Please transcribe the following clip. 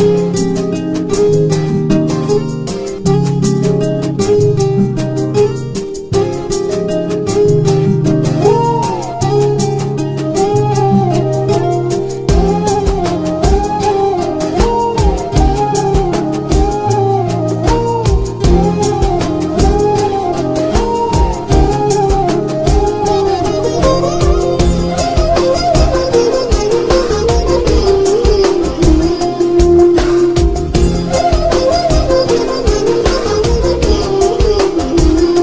Música